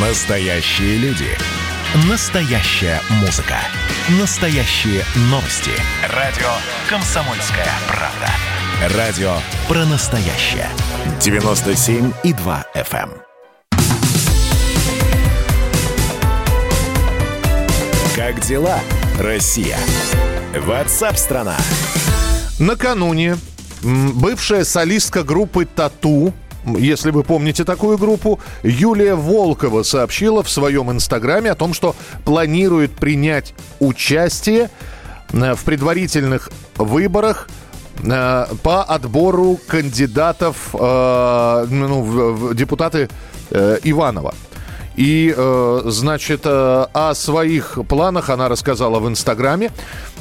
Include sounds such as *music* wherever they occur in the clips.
Настоящие люди. Настоящая музыка. Настоящие новости. Радио «Комсомольская правда». Радио про настоящее. 97,2 FM. эм. Как дела, Россия? Ватсап-страна! Накануне бывшая солистка группы «Тату» если вы помните такую группу, Юлия Волкова сообщила в своем инстаграме о том, что планирует принять участие э, в предварительных выборах э, по отбору кандидатов э, ну, в, депутаты Иванова. И, э, значит, э, о своих планах она рассказала в Инстаграме.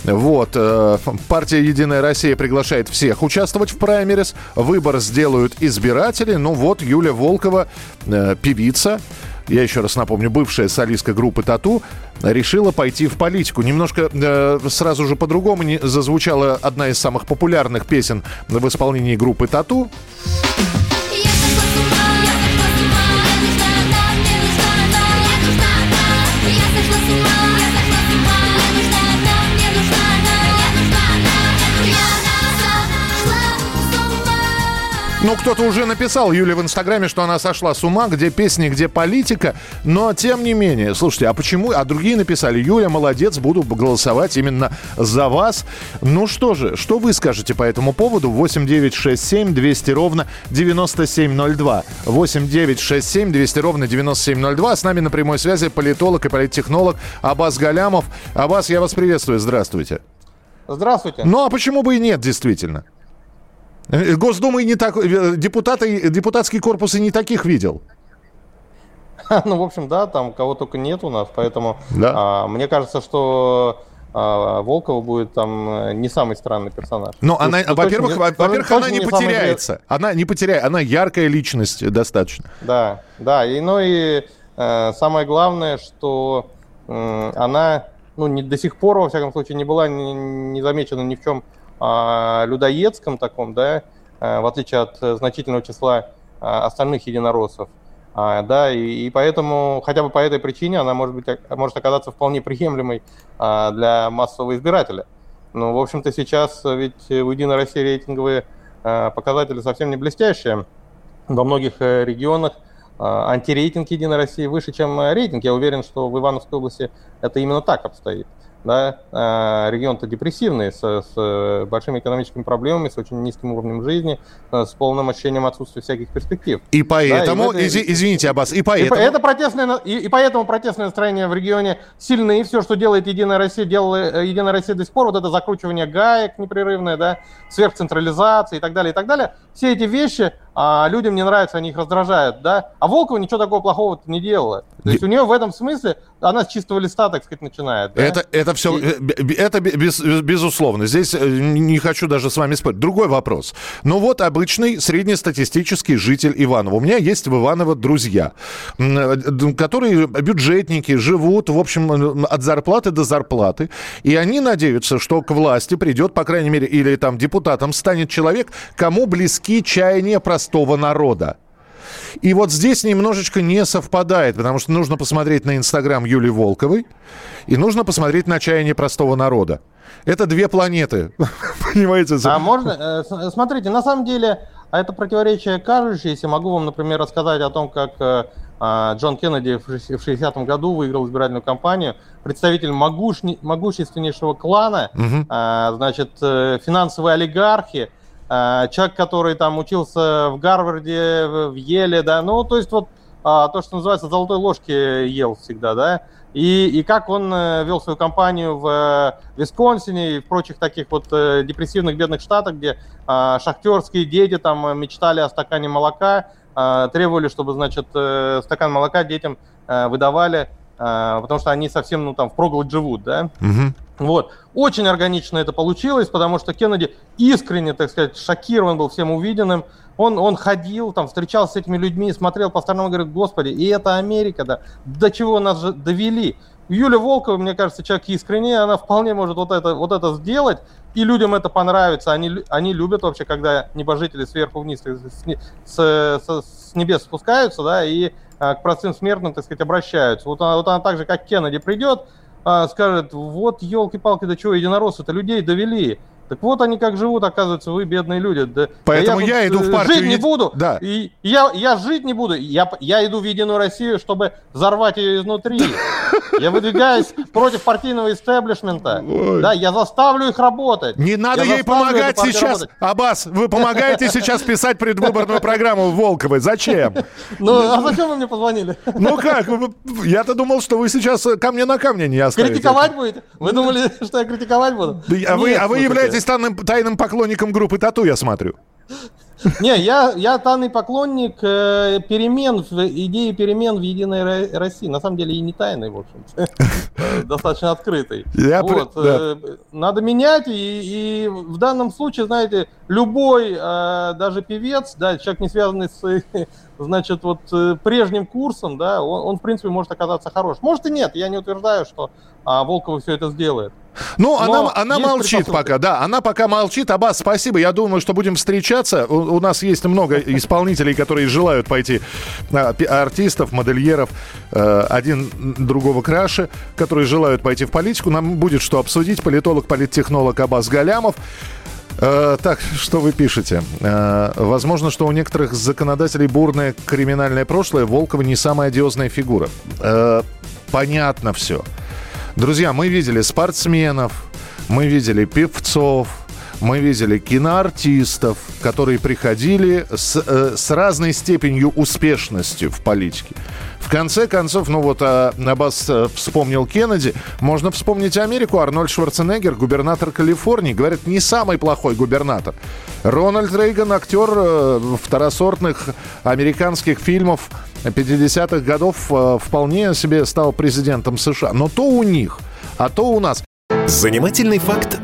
Вот, э, партия «Единая Россия» приглашает всех участвовать в праймерис. Выбор сделают избиратели. Ну вот, Юля Волкова, певица, я еще раз напомню, бывшая солистка группы «Тату», решила пойти в политику. Немножко э, сразу же по-другому зазвучала одна из самых популярных песен в исполнении группы «Тату». Ну, кто-то уже написал Юле в Инстаграме, что она сошла с ума, где песни, где политика. Но, тем не менее, слушайте, а почему? А другие написали, Юля, молодец, буду голосовать именно за вас. Ну что же, что вы скажете по этому поводу? 8 9 6 7 200 ровно 9702. 8 9 6 7 200 ровно 9702. С нами на прямой связи политолог и политтехнолог Абаз Галямов. Абаз, я вас приветствую, здравствуйте. Здравствуйте. Ну, а почему бы и нет, действительно? Э, Госдума и не так... э, Депутаты, депутатский корпус и не таких видел. *laughs* Ну, в общем, да, там кого только нет у нас, поэтому Да. а, мне кажется, что а, Волкова будет там э, не самый странный персонаж. Но Уж- она, уж во-первых, во- не- во-первых, она не самый известный. потеряется. Она не потеряет, она яркая личность достаточно. Да, да, и ну и э, самое главное, что м, она, ну, не, до сих пор, во всяком случае, не была не, не замечена ни в чем а, людоедском таком, да, э, в отличие от э, значительного числа а, остальных единороссов. А, да, и, и поэтому, хотя бы по этой причине, она может, быть, может оказаться вполне приемлемой а, для массового избирателя. Ну, в общем-то, сейчас ведь у Единой России рейтинговые а, показатели совсем не блестящие во многих э, регионах э, антирейтинг Единой России выше, чем э, рейтинг. Я уверен, что в Ивановской области это именно так обстоит. Да? Э, Регион-то депрессивный, с, с, э, большими экономическими проблемами, с очень низким уровнем жизни, э, с полным ощущением отсутствия всяких перспектив. И поэтому, в этой- изи- извините, Аббас, и И, по- поэтому... это протестное, и, и поэтому протестное настроение в регионе сильны. И все, что делает Единая Россия, делала э, Единая Россия до сих пор, вот это закручивание гаек непрерывное, да, сверхцентрализация и так далее, и так далее. Все эти вещи а, людям не нравятся, они их раздражают, да. А Волкова ничего такого плохого не делала. То есть у нее в этом смысле, она с чистого листа, так сказать, начинает. да. Это, это все, это бе- без- безусловно. Здесь э, не хочу даже с вами спорить. Другой вопрос. Ну вот обычный среднестатистический житель Иванова. У меня есть в Иваново друзья, э, которые бюджетники, живут, в общем, э, от зарплаты до зарплаты. И они надеются, что к власти придет, по крайней мере, или там депутатом станет человек, кому близки чаяния простого народа. И вот здесь немножечко не совпадает, потому что нужно посмотреть на Инстаграм Юлии Волковой и нужно посмотреть на чаяние простого народа. Это две планеты, *laughs* понимаете? А можно, э, смотрите, на самом деле, а это противоречие кажущееся. Могу вам, например, рассказать о том, как э, а, Джон Кеннеди в шесть- в 60-м году выиграл избирательную кампанию. Представитель могущественнейшего клана, а, значит, э, финансовые олигархи, человек, который там учился в Гарварде, в Еле, да, ну, то есть вот а, то, что называется, золотой ложки ел всегда, да, и, и как он э, вел свою кампанию в э, Висконсине и в прочих таких вот э, депрессивных бедных штатах, где а, шахтерские дети там мечтали о стакане молока, а, требовали, чтобы, значит, стакан молока детям выдавали, а, потому что они совсем, ну, там, впроголодь живут, да, Мгм. вот. Очень органично это получилось, потому что Кеннеди искренне, так сказать, шокирован был всем увиденным. Он, он ходил, там, встречался с этими людьми, смотрел по сторонам и говорит, господи, и это Америка, да, до чего нас же довели. Юля Волкова, мне кажется, человек искренний, она вполне может вот это, вот это сделать, и людям это понравится. Они, они любят вообще, когда небожители сверху вниз с, с- с- небес спускаются, да, и к простым смертным, так сказать, обращаются. Вот она, вот она так же, как Кеннеди придет, а, скажет, вот, елки-палки, да чего, единороссы-то людей довели. Так вот они как живут, оказывается, вы бедные люди. Да, Поэтому да я тут, иду в э, партию Жить не буду. Да. И я, я жить не буду. Я, я иду в Единую Россию, чтобы взорвать ее изнутри. *laughs* Я выдвигаюсь против партийного истеблишмента. Ой. Да, я заставлю их работать. Не надо Я ей помогать сейчас. работать. Аббас, вы помогаете сейчас писать предвыборную программу Волковой. Зачем? *laughs* Ну, а зачем вы мне позвонили? *laughs* Ну как? Я-то думал, что вы сейчас камня на камне не оставите. Критиковать будете? Вы думали, что я критиковать буду? А вы, а слушайте. Являетесь тайным, тайным поклонником группы Тату, я смотрю. Не, я, я тайный поклонник э, перемен, в, идеи перемен в Единой Ро- России. На самом деле и не тайный, в общем-то. Э, Достаточно открытый. Я при- Вот, э, Надо менять, и, и в данном случае, знаете, любой, э, даже певец, да, человек, не связанный с, *laughs* значит, вот э, прежним курсом, да, он, он, в принципе, может оказаться хорош. Может и нет, я не утверждаю, что а, Волкова все это сделает. Ну, она, она молчит предпосылки. пока, да, она пока молчит. Аббас, спасибо, я думаю, что будем встречаться. У, у нас есть много исполнителей, которые желают пойти, а, артистов, модельеров, э, один другого краше, которые желают пойти в политику. Нам будет что обсудить. Политолог, политтехнолог Аббас Галямов. Э, так, что вы пишете? Э, возможно, что у некоторых законодателей бурное криминальное прошлое. Волкова не самая одиозная фигура. Э, понятно все. Друзья, мы видели спортсменов, мы видели певцов, мы видели киноартистов, которые приходили с, э, с разной степенью успешности в политике. В конце концов, ну вот а, Аббас э, вспомнил Кеннеди, можно вспомнить Америку. Арнольд Шварценеггер, губернатор Калифорнии, говорят, не самый плохой губернатор. Рональд Рейган, актер э, второсортных американских фильмов 50-х годов, э, вполне себе стал президентом США. Но то у них, а то у нас. Занимательный факт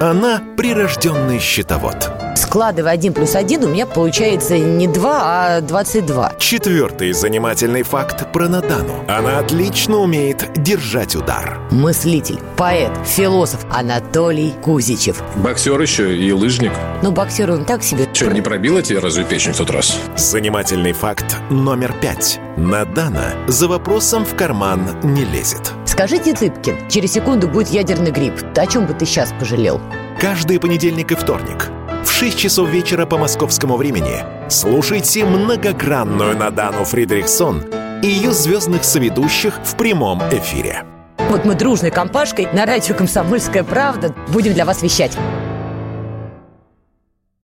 Она прирожденный счетовод. Складывая один плюс один, у меня получается не 2, а 22. Четвертый занимательный факт про Надану. Она отлично умеет держать удар. Мыслитель, поэт, философ Анатолий Кузичев. Боксер еще и лыжник. Ну, боксер он так себе. Че, не пробила тебе разве печень в тот раз? Занимательный факт номер пять. Надана за вопросом в карман не лезет. Скажите, Цыпкин, через секунду будет ядерный грипп. О чем бы ты сейчас пожалел? Каждый понедельник и вторник в 6 часов вечера по московскому времени слушайте многогранную Надану Фридрихсон и ее звездных соведущих в прямом эфире. Вот мы дружной компашкой на радио «Комсомольская правда» будем для вас вещать.